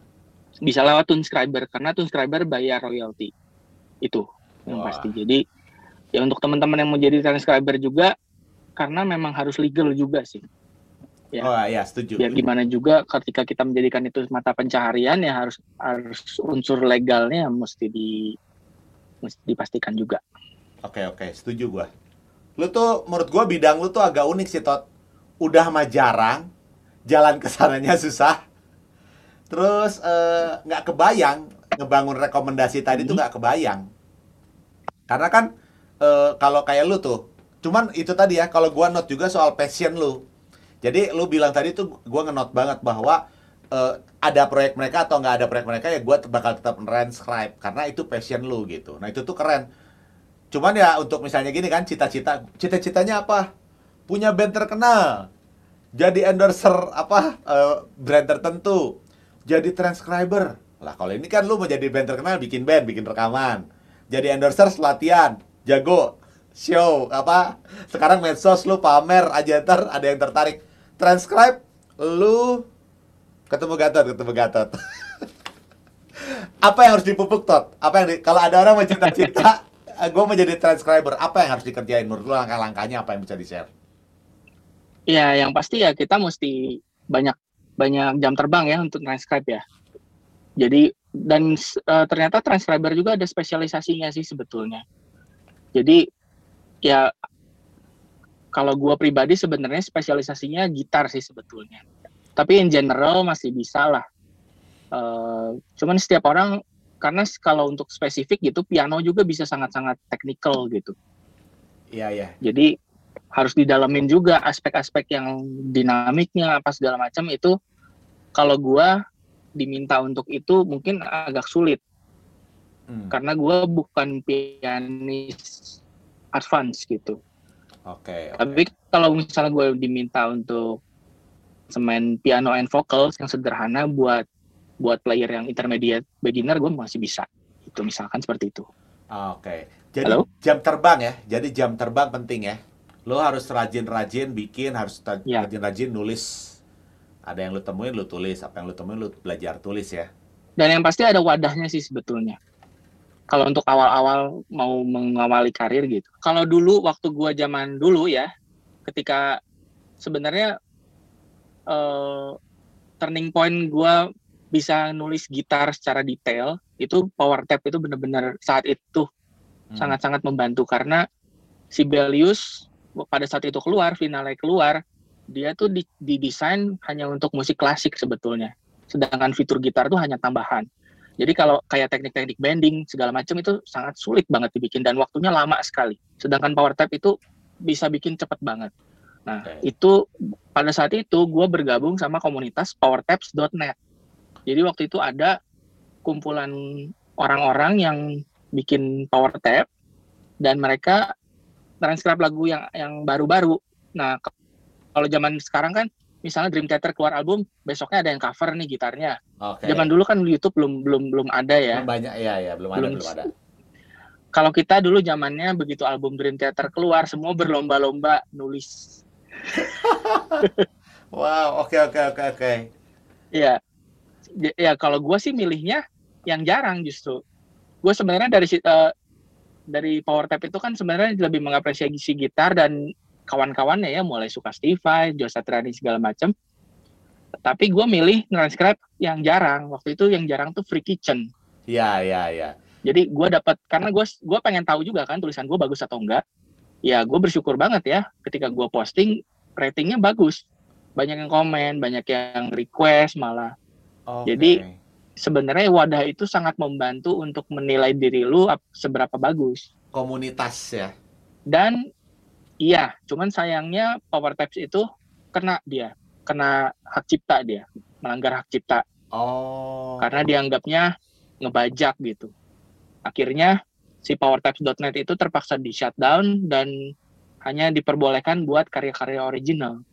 bisa lewat subscriber karena subscriber bayar royalti. Itu yang Wah. pasti. Jadi ya untuk teman-teman yang mau jadi transcriber juga karena memang harus legal juga sih
ya. Oh ya setuju.
Biar gimana juga ketika kita menjadikan itu mata pencaharian ya harus harus unsur legalnya mesti di mesti dipastikan juga.
Oke oke setuju gua. Lu tuh menurut gua bidang lu tuh agak unik sih Tot. Udah mah jarang, jalan ke sananya susah. Terus eh, nggak uh, kebayang ngebangun rekomendasi tadi hmm. tuh nggak kebayang. Karena kan uh, kalau kayak lu tuh, cuman itu tadi ya kalau gua note juga soal passion lu jadi lu bilang tadi tuh gue ngenot banget bahwa uh, ada proyek mereka atau nggak ada proyek mereka ya gue bakal tetap transcribe karena itu passion lu gitu. Nah itu tuh keren. Cuman ya untuk misalnya gini kan cita-cita cita-citanya apa? Punya band terkenal. Jadi endorser apa uh, brand tertentu. Jadi transcriber. Lah kalau ini kan lu mau jadi band terkenal bikin band, bikin rekaman. Jadi endorser latihan, jago, show apa sekarang medsos lu pamer aja ntar ada yang tertarik transcribe lu ketemu Gatot ketemu Gatot. Apa yang harus dipupuk tot? Apa yang di, kalau ada orang mau cita-cita gue mau jadi transcriber apa yang harus dikerjain? Menurut lu langkah-langkahnya apa yang bisa di share
ya yang pasti ya kita mesti banyak banyak jam terbang ya untuk transcribe ya. Jadi dan uh, ternyata transcriber juga ada spesialisasinya sih sebetulnya. Jadi ya kalau gue pribadi sebenarnya spesialisasinya gitar sih sebetulnya. Tapi in general masih bisa lah. Uh, cuman setiap orang karena kalau untuk spesifik gitu piano juga bisa sangat-sangat technical gitu.
Iya iya.
Jadi harus didalamin juga aspek-aspek yang dinamiknya apa segala macam itu kalau gue diminta untuk itu mungkin agak sulit. Hmm. karena gue bukan pianis advance gitu
Oke. Okay, okay.
Tapi kalau misalnya gue diminta untuk semain piano and vocals yang sederhana buat buat player yang intermediate beginner gue masih bisa. Itu misalkan seperti itu.
Oke. Okay. Jadi Halo? jam terbang ya. Jadi jam terbang penting ya. Lo harus rajin-rajin bikin, harus ya. rajin-rajin nulis. Ada yang lo temuin lo tulis, apa yang lo temuin lo belajar tulis ya.
Dan yang pasti ada wadahnya sih sebetulnya kalau untuk awal-awal mau mengawali karir gitu. Kalau dulu waktu gua zaman dulu ya, ketika sebenarnya uh, turning point gua bisa nulis gitar secara detail itu power tap itu benar-benar saat itu hmm. sangat-sangat hmm. membantu karena Sibelius pada saat itu keluar finalnya keluar dia tuh didesain hanya untuk musik klasik sebetulnya sedangkan fitur gitar tuh hanya tambahan jadi kalau kayak teknik-teknik bending segala macam itu sangat sulit banget dibikin dan waktunya lama sekali. Sedangkan power tap itu bisa bikin cepet banget. Nah okay. itu pada saat itu gue bergabung sama komunitas powertaps.net. Jadi waktu itu ada kumpulan orang-orang yang bikin power tap dan mereka transkrip lagu yang yang baru-baru. Nah kalau zaman sekarang kan misalnya Dream Theater keluar album, besoknya ada yang cover nih gitarnya. Okay. Zaman dulu kan YouTube belum belum belum ada ya.
Belum banyak ya ya, belum, belum ada belum ada.
Kalau kita dulu zamannya begitu album Dream Theater keluar, semua berlomba-lomba nulis.
wow, oke okay, oke okay, oke okay, oke.
Iya. Ya kalau gue sih milihnya yang jarang justru. Gue sebenarnya dari uh, dari Power Tap itu kan sebenarnya lebih mengapresiasi gitar dan kawan-kawannya ya mulai suka Stevie, Joe Satriani segala macam. Tapi gue milih transcribe yang jarang. Waktu itu yang jarang tuh Free Kitchen.
Iya, iya, iya.
Jadi gue dapat karena gue gue pengen tahu juga kan tulisan gue bagus atau enggak. Ya gue bersyukur banget ya ketika gue posting ratingnya bagus. Banyak yang komen, banyak yang request malah. Okay. Jadi sebenarnya wadah itu sangat membantu untuk menilai diri lu seberapa bagus.
Komunitas ya.
Dan Iya, cuman sayangnya Power Taps itu kena dia, kena hak cipta dia, melanggar hak cipta.
Oh.
Karena dianggapnya ngebajak gitu. Akhirnya si PowerTaps.net itu terpaksa di shutdown dan hanya diperbolehkan buat karya-karya original.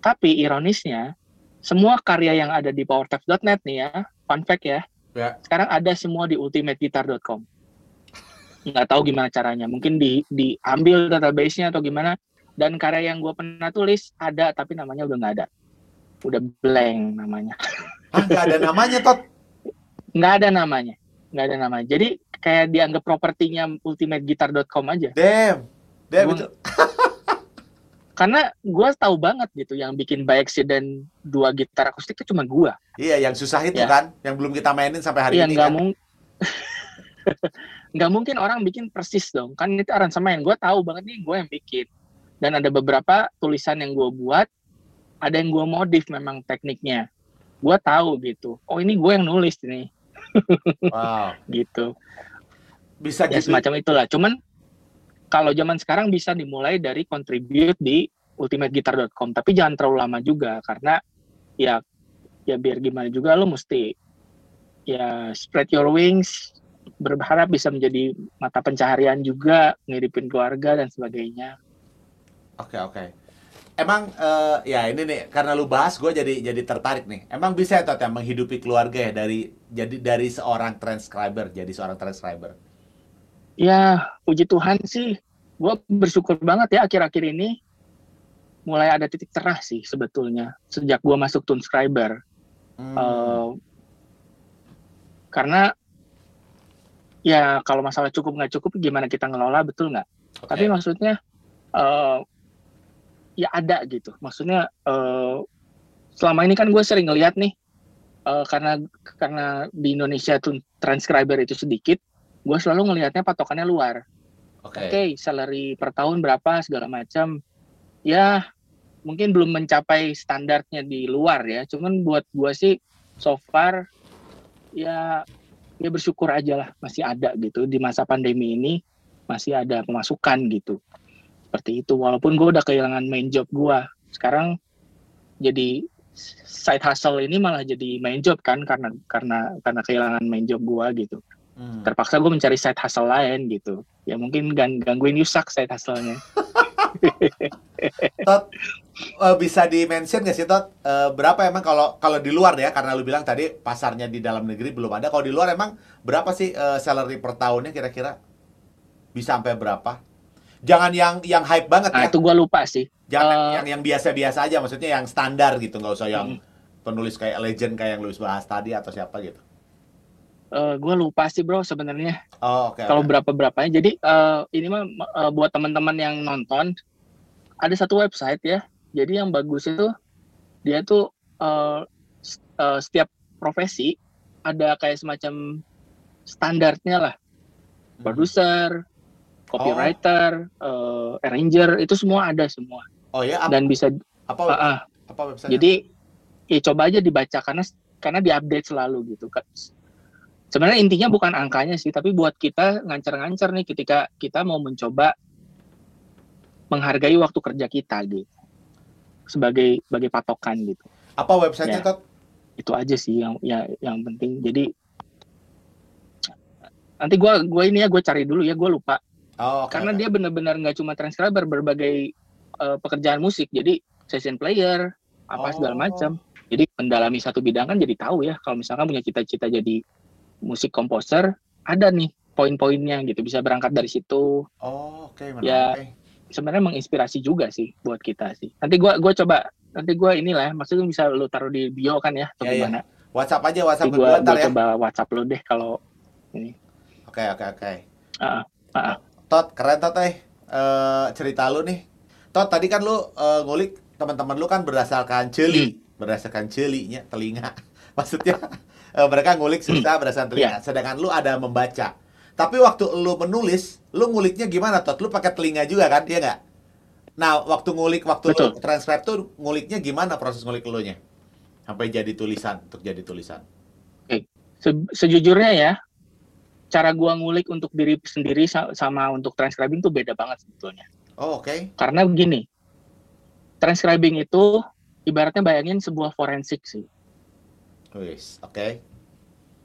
Tapi ironisnya, semua karya yang ada di PowerTaps.net nih ya, fun fact ya, ya. sekarang ada semua di ultimateguitar.com nggak tahu gimana caranya. Mungkin di diambil database-nya atau gimana. Dan karya yang gue pernah tulis ada tapi namanya udah nggak ada. Udah blank namanya.
Ah, nggak ada namanya tot?
Nggak ada namanya. Nggak ada namanya. Jadi kayak dianggap propertinya ultimateguitar.com aja.
Damn. Damn itu.
Karena gue tahu banget gitu yang bikin baik sih dan dua gitar akustik itu cuma gue
iya yang susah itu ya. kan yang belum kita mainin sampai hari
iya,
ini
kan nggak mungkin orang bikin persis dong. Kan itu aransemen. Gue tahu banget nih gue yang bikin. Dan ada beberapa tulisan yang gue buat ada yang gue modif memang tekniknya. Gue tahu gitu. Oh ini gue yang nulis nih.
Wow.
Gitu.
Bisa
ya, gitu semacam itulah. Cuman kalau zaman sekarang bisa dimulai dari contribute di ultimateguitar.com tapi jangan terlalu lama juga karena ya ya biar gimana juga lo mesti ya spread your wings berharap bisa menjadi mata pencaharian juga, ngiripin keluarga dan sebagainya.
Oke okay, oke. Okay. Emang uh, ya ini nih karena lu bahas gue jadi jadi tertarik nih. Emang bisa ya Tot ya menghidupi keluarga ya dari jadi dari seorang transcriber jadi seorang transcriber.
Ya puji Tuhan sih, gue bersyukur banget ya akhir-akhir ini mulai ada titik cerah sih sebetulnya sejak gue masuk transcriber. Hmm. Uh, karena ya kalau masalah cukup nggak cukup gimana kita ngelola betul nggak? Okay. tapi maksudnya uh, ya ada gitu. Maksudnya uh, selama ini kan gue sering ngeliat nih uh, karena karena di Indonesia tuh transcriber itu sedikit gue selalu ngelihatnya patokannya luar. Oke. Okay. okay, salary per tahun berapa segala macam. Ya mungkin belum mencapai standarnya di luar ya. Cuman buat gue sih so far ya ya bersyukur aja lah masih ada gitu. Di masa pandemi ini masih ada pemasukan gitu. Seperti itu walaupun gue udah kehilangan main job gue sekarang jadi side hustle ini malah jadi main job kan karena karena karena kehilangan main job gue gitu. Hmm. terpaksa gue mencari side hustle lain gitu. Ya mungkin gang gangguin Yusak side hustle-nya
uh, bisa di mention gak sih Tot uh, berapa emang kalau kalau di luar ya karena lu bilang tadi pasarnya di dalam negeri belum ada kalau di luar emang berapa sih uh, salary per tahunnya kira-kira bisa sampai berapa jangan yang yang hype banget
nah, ya itu gua lupa sih
jangan uh, yang yang biasa-biasa aja maksudnya yang standar gitu nggak usah yang hmm. penulis kayak legend kayak yang lu bahas tadi atau siapa gitu
uh, gue lupa sih bro sebenarnya.
Oh, Okay,
Kalau okay. berapa berapanya. Jadi uh, ini mah uh, buat teman-teman yang nonton ada satu website ya. Jadi yang bagus itu dia tuh uh, uh, setiap profesi ada kayak semacam standarnya lah. Hmm. Produser, copywriter, oh. uh, arranger itu semua ada semua.
Oh ya.
Apa, Dan bisa
apa uh, uh, apa
website? Jadi ya coba aja dibaca karena karena diupdate selalu gitu sebenarnya intinya bukan angkanya sih tapi buat kita ngancer-ngancer nih ketika kita mau mencoba menghargai waktu kerja kita gitu sebagai sebagai patokan gitu
apa websitenya ya,
itu aja sih yang ya yang penting jadi nanti gue gue ini ya gue cari dulu ya gue lupa oh, okay, karena okay. dia benar-benar nggak cuma transcriber berbagai uh, pekerjaan musik jadi session player apa oh. segala macam jadi mendalami satu bidang kan jadi tahu ya kalau misalkan punya cita-cita jadi musik komposer ada nih poin-poinnya gitu bisa berangkat dari situ.
Oh oke. Okay,
ya sebenarnya menginspirasi juga sih buat kita sih. Nanti gua gua coba nanti gua inilah maksudnya bisa lu taruh di bio kan ya atau
ya,
gimana?
Ya. WhatsApp aja WhatsApp
gue gua, gua ya. coba WhatsApp lu deh kalau ini.
Oke okay, oke okay, oke. Okay.
Uh, uh, uh.
Tot keren Tot eh uh, cerita lu nih. Tot tadi kan lu uh, ngulik teman-teman lu kan berdasarkan celi, hmm. berdasarkan celinya telinga. Maksudnya uh, mereka ngulik cerita hmm. berdasarkan telinga. Yeah. Sedangkan lu ada membaca. Tapi waktu lu menulis, lu nguliknya gimana, Tot? Lu pakai telinga juga kan, iya nggak? Nah, waktu ngulik, waktu Betul. lu transcribe tuh nguliknya gimana proses ngulik lu nya? Sampai jadi tulisan, untuk jadi tulisan.
Oke. Se sejujurnya ya, cara gua ngulik untuk diri sendiri sama untuk transcribing tuh beda banget sebetulnya.
Oh, oke. Okay.
Karena begini, transcribing itu ibaratnya bayangin sebuah forensik sih.
Oke. Okay.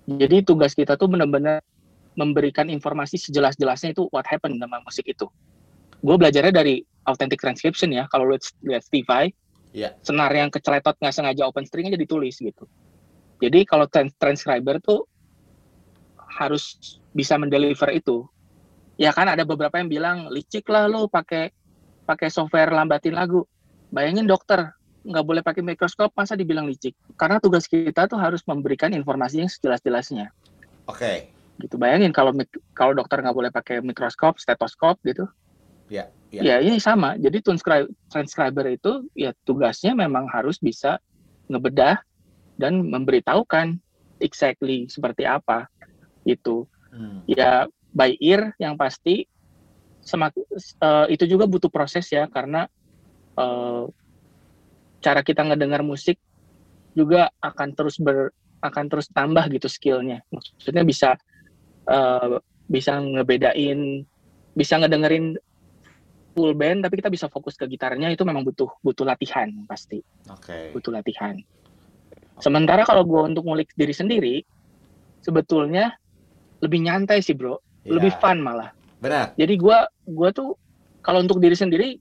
Jadi tugas kita tuh benar-benar memberikan informasi sejelas-jelasnya itu what happened sama musik itu. Gue belajarnya dari authentic transcription ya. Kalau lihat lihat Spotify, yeah. senar yang keceletot nggak sengaja open string aja ditulis gitu. Jadi kalau trans transcriber tuh harus bisa mendeliver itu. Ya kan ada beberapa yang bilang licik lah lo pakai pakai software lambatin lagu. Bayangin dokter nggak boleh pakai mikroskop masa dibilang licik karena tugas kita tuh harus memberikan informasi yang sejelas-jelasnya
oke okay.
Gitu. Bayangin kalau kalau dokter nggak boleh pakai mikroskop stetoskop gitu.
Ya yeah,
yeah. ya ini sama. Jadi transcriber itu ya tugasnya memang harus bisa ngebedah dan memberitahukan exactly seperti apa itu hmm. ya by ear yang pasti semak, uh, itu juga butuh proses ya karena uh, cara kita ngedengar musik juga akan terus ber akan terus tambah gitu skillnya. Maksudnya bisa uh, bisa ngebedain bisa ngedengerin full band tapi kita bisa fokus ke gitarnya itu memang butuh butuh latihan pasti
okay.
butuh latihan sementara kalau gue untuk ngulik diri sendiri sebetulnya lebih nyantai sih bro yeah. lebih fun malah
benar
jadi gue gue tuh kalau untuk diri sendiri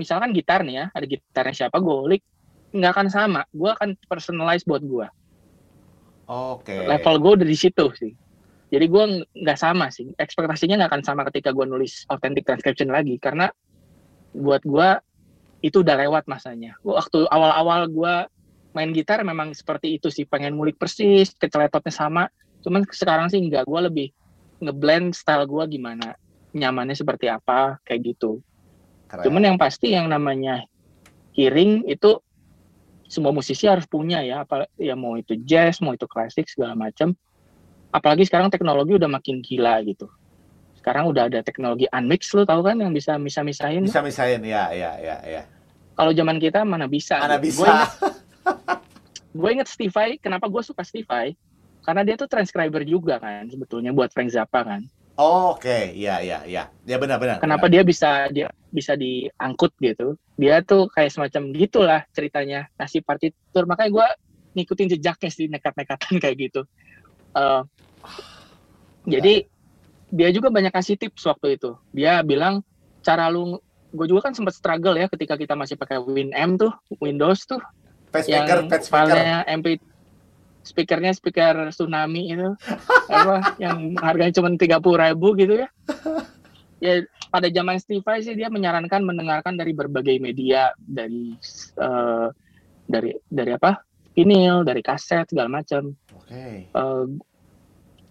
misalkan gitar nih ya ada gitarnya siapa gue ngulik nggak akan sama. Gue akan personalize buat gue.
Oke. Okay.
Level gue udah di situ sih. Jadi gue nggak sama sih. Ekspektasinya nggak akan sama ketika gue nulis authentic transcription lagi. Karena buat gue itu udah lewat masanya. Waktu awal-awal gue main gitar memang seperti itu sih. Pengen ngulik persis, keceletotnya sama. Cuman sekarang sih nggak. Gue lebih ngeblend style gue gimana. Nyamannya seperti apa, kayak gitu. Keren. Cuman yang pasti yang namanya hearing itu semua musisi harus punya ya apa ya mau itu jazz mau itu klasik segala macam apalagi sekarang teknologi udah makin gila gitu. Sekarang udah ada teknologi unmix lo tau kan yang bisa misah misahin
bisa misahin ya ya ya ya.
Kalau zaman kita mana bisa?
Mana
gitu.
bisa?
gue inget Stevie kenapa gue suka Stevie? Karena dia tuh transcriber juga kan sebetulnya buat Frank Zappa kan.
Oh, oke okay. iya iya iya ya benar benar
kenapa
benar.
dia bisa dia bisa diangkut gitu? Dia tuh kayak semacam gitulah ceritanya ngasih partitur. Makanya gue ngikutin jejaknya sih nekat-nekatan kayak gitu. Uh, jadi dia juga banyak kasih tips waktu itu. Dia bilang cara lu gue juga kan sempat struggle ya ketika kita masih pakai WinM tuh Windows tuh.
Speaker,
yang filenya MP speakernya speaker tsunami itu. Apa yang harganya cuma tiga puluh ribu gitu ya. Ya pada zaman Steve sih dia menyarankan mendengarkan dari berbagai media dari uh, dari dari apa vinil dari kaset segala macam.
Okay.
uh,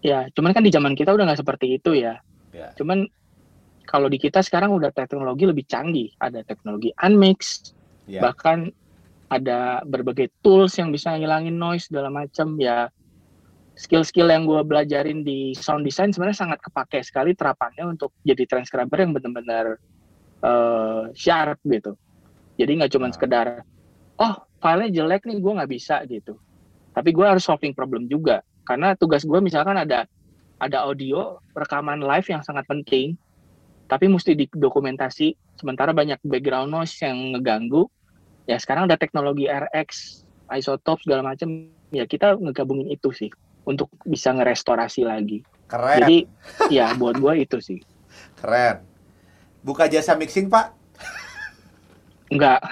ya cuman kan di zaman kita udah nggak seperti itu ya yeah. cuman kalau di kita sekarang udah teknologi lebih canggih ada teknologi unmix yeah. bahkan ada berbagai tools yang bisa ngilangin noise segala macam ya skill-skill yang gue belajarin di sound design sebenarnya sangat kepake sekali terapannya untuk jadi transcriber yang benar-benar uh, sharp gitu. Jadi nggak cuma sekedar oh filenya jelek nih gue nggak bisa gitu. Tapi gue harus solving problem juga karena tugas gue misalkan ada ada audio rekaman live yang sangat penting, tapi mesti didokumentasi. Sementara banyak background noise yang ngeganggu. Ya sekarang ada teknologi RX isotope segala macam ya kita ngegabungin itu sih untuk bisa ngerestorasi lagi.
Keren.
Jadi ya buat gue itu sih.
Keren. Buka jasa mixing pak?
Enggak.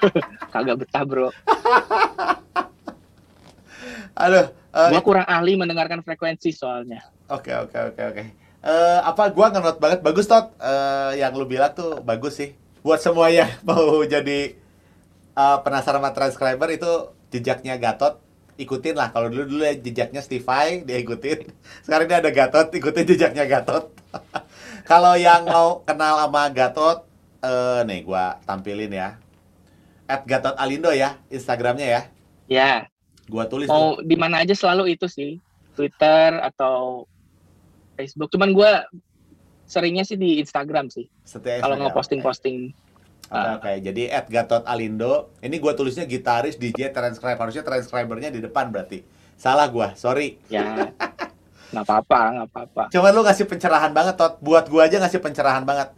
Kagak betah bro.
Aduh
uh, gua kurang ahli mendengarkan frekuensi soalnya.
Oke okay, oke okay, oke okay, oke. Uh, apa gua ngenot banget. Bagus tot. Uh, yang lu bilang tuh bagus sih. Buat semua yang mau jadi uh, penasaran sama transcriber itu jejaknya Gatot ikutin lah. Kalau dulu dulu ya jejaknya Stevie dia ikutin. Sekarang ini ada Gatot ikutin jejaknya Gatot. Kalau yang mau kenal sama Gatot uh, nih gua tampilin ya. At Gatot Alindo ya Instagramnya ya.
Ya
gua tulis
mau di mana aja selalu itu sih Twitter atau Facebook cuman gua seringnya sih di Instagram sih kalau nggak posting-posting
Oke, okay, okay. jadi at Gatot Alindo. Ini gue tulisnya gitaris, DJ, transcriber. Harusnya transcribernya di depan berarti. Salah gue, sorry.
Ya, nggak apa-apa, nggak apa-apa.
Cuman lu ngasih pencerahan banget, Tot. Buat gue aja ngasih pencerahan banget.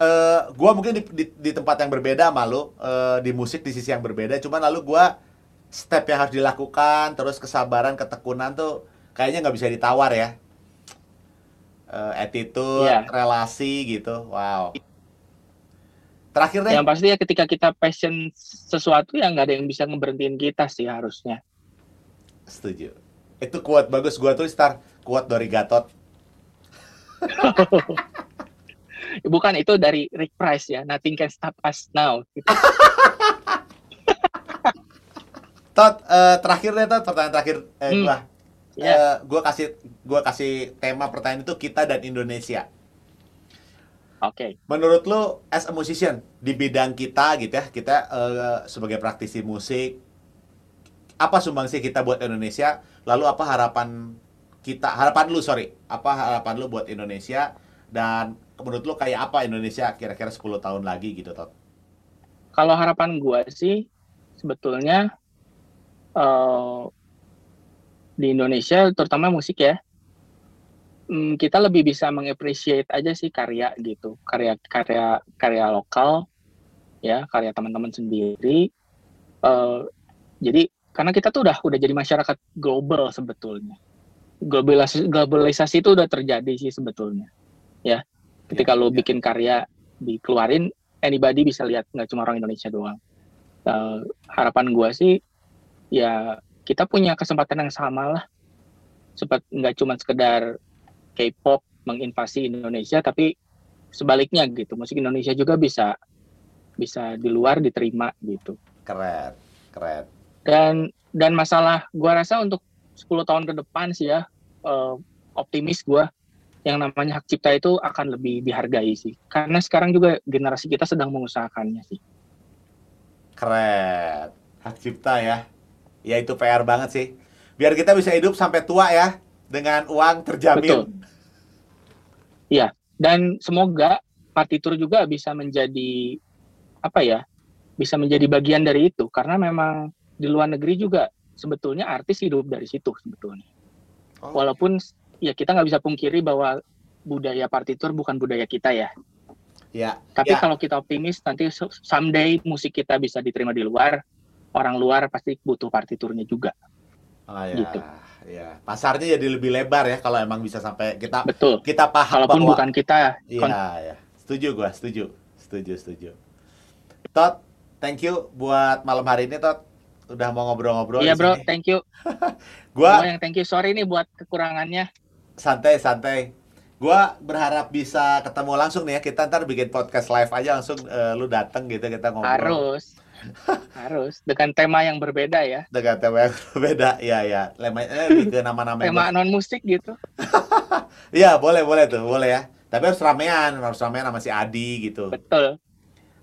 Uh, eh, gue mungkin di, di, di tempat yang berbeda sama lu, uh, di musik di sisi yang berbeda. Cuman lalu gue step yang harus dilakukan, terus kesabaran, ketekunan tuh kayaknya nggak bisa ditawar ya. Uh, attitude, yeah. relasi gitu, wow Terakhir deh.
Yang pasti ya ketika kita passion sesuatu yang nggak ada yang bisa ngeberhentiin kita sih harusnya.
Setuju. Itu kuat bagus gua tuh star kuat dari Gatot.
Bukan itu dari Rick Price ya. Nothing can stop us now.
Tot, uh, terakhir deh Tot, pertanyaan terakhir eh, hmm. gua. Yeah. Ya. Uh, gua kasih gua kasih tema pertanyaan itu kita dan Indonesia.
Oke. Okay.
Menurut lu as a musician di bidang kita gitu ya, kita uh, sebagai praktisi musik apa sumbangsi kita buat Indonesia? Lalu apa harapan kita, harapan lu sorry, apa harapan lu buat Indonesia dan menurut lu kayak apa Indonesia kira-kira 10 tahun lagi gitu, Tot?
Kalau harapan gua sih sebetulnya uh, di Indonesia terutama musik ya. Hmm, kita lebih bisa mengappreciate aja sih karya gitu. Karya karya karya lokal ya karya teman-teman sendiri. Uh, jadi karena kita tuh udah udah jadi masyarakat global sebetulnya. Globalisasi globalisasi itu udah terjadi sih sebetulnya ya. Ketika lo ya. bikin karya dikeluarin anybody bisa lihat nggak cuma orang Indonesia doang. Uh, harapan gua sih ya kita punya kesempatan yang sama lah. Sempat nggak cuma sekedar K-pop menginvasi Indonesia tapi sebaliknya gitu. Musik Indonesia juga bisa bisa di luar diterima gitu.
Keren keren.
Dan dan masalah gua rasa untuk 10 tahun ke depan sih ya uh, optimis gua yang namanya hak cipta itu akan lebih dihargai sih. Karena sekarang juga generasi kita sedang mengusahakannya sih.
Keren. Hak cipta ya ya itu PR banget sih biar kita bisa hidup sampai tua ya dengan uang terjamin.
Iya, dan semoga partitur juga bisa menjadi apa ya? bisa menjadi bagian dari itu karena memang di luar negeri juga sebetulnya artis hidup dari situ sebetulnya. Oh. Walaupun ya kita nggak bisa pungkiri bahwa budaya partitur bukan budaya kita ya.
Ya.
Tapi
ya.
kalau kita optimis nanti someday musik kita bisa diterima di luar, orang luar pasti butuh partiturnya juga.
Oh, ya. Gitu. Ya, pasarnya jadi lebih lebar ya kalau emang bisa sampai kita
Betul.
kita paham
Walaupun bahwa, bukan kita.
Iya, ya. Setuju gua, setuju. Setuju, setuju. Tot, thank you buat malam hari ini Tot. Udah mau ngobrol-ngobrol
Iya, Bro, thank you.
gua
Semua yang thank you. Sorry nih buat kekurangannya.
Santai, santai. Gua berharap bisa ketemu langsung nih ya. Kita ntar bikin podcast live aja langsung uh, lu dateng gitu kita ngobrol.
Harus. Harus dengan tema yang berbeda ya.
Dengan tema yang berbeda, ya ya. Lema, eh, lebih ke nama-nama.
tema non musik gitu.
Iya boleh boleh tuh boleh ya. Tapi harus ramean, harus ramean sama si Adi gitu.
Betul.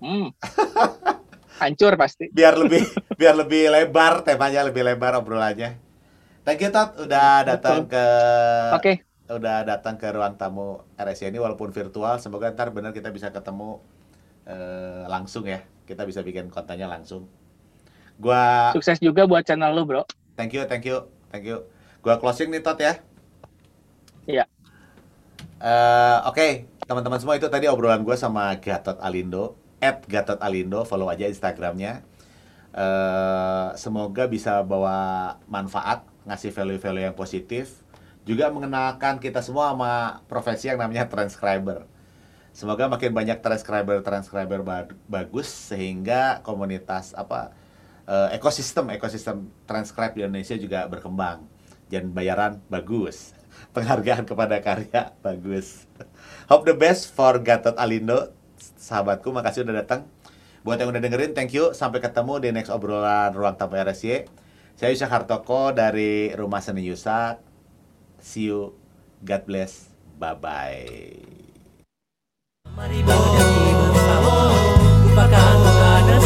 Hmm. Hancur pasti.
Biar lebih biar lebih lebar temanya lebih lebar obrolannya. Thank you Tot udah datang Betul. ke
Oke. Okay.
Udah datang ke ruang tamu RSC ini walaupun virtual. Semoga ntar benar kita bisa ketemu uh, langsung ya kita bisa bikin kontennya langsung. Gua
sukses juga buat channel lu, Bro.
Thank you, thank you, thank you. Gua closing nih Tot ya.
Iya.
Uh, Oke, okay. teman-teman semua itu tadi obrolan gue sama Gatot Alindo, at Gatot Alindo, follow aja Instagramnya. Uh, semoga bisa bawa manfaat, ngasih value-value yang positif, juga mengenalkan kita semua sama profesi yang namanya transcriber Semoga makin banyak transcriber transcriber bagus sehingga komunitas apa uh, ekosistem ekosistem transcribe di Indonesia juga berkembang dan bayaran bagus, penghargaan kepada karya bagus. Hope the best for Gatot Alindo, sahabatku, makasih udah datang. Buat yang udah dengerin, thank you. Sampai ketemu di next obrolan Ruang Tamu RSY. Saya Yusak Hartoko dari Rumah Seni Yusak. See you. God bless. Mari berdetik bersama, lupakan bukan dan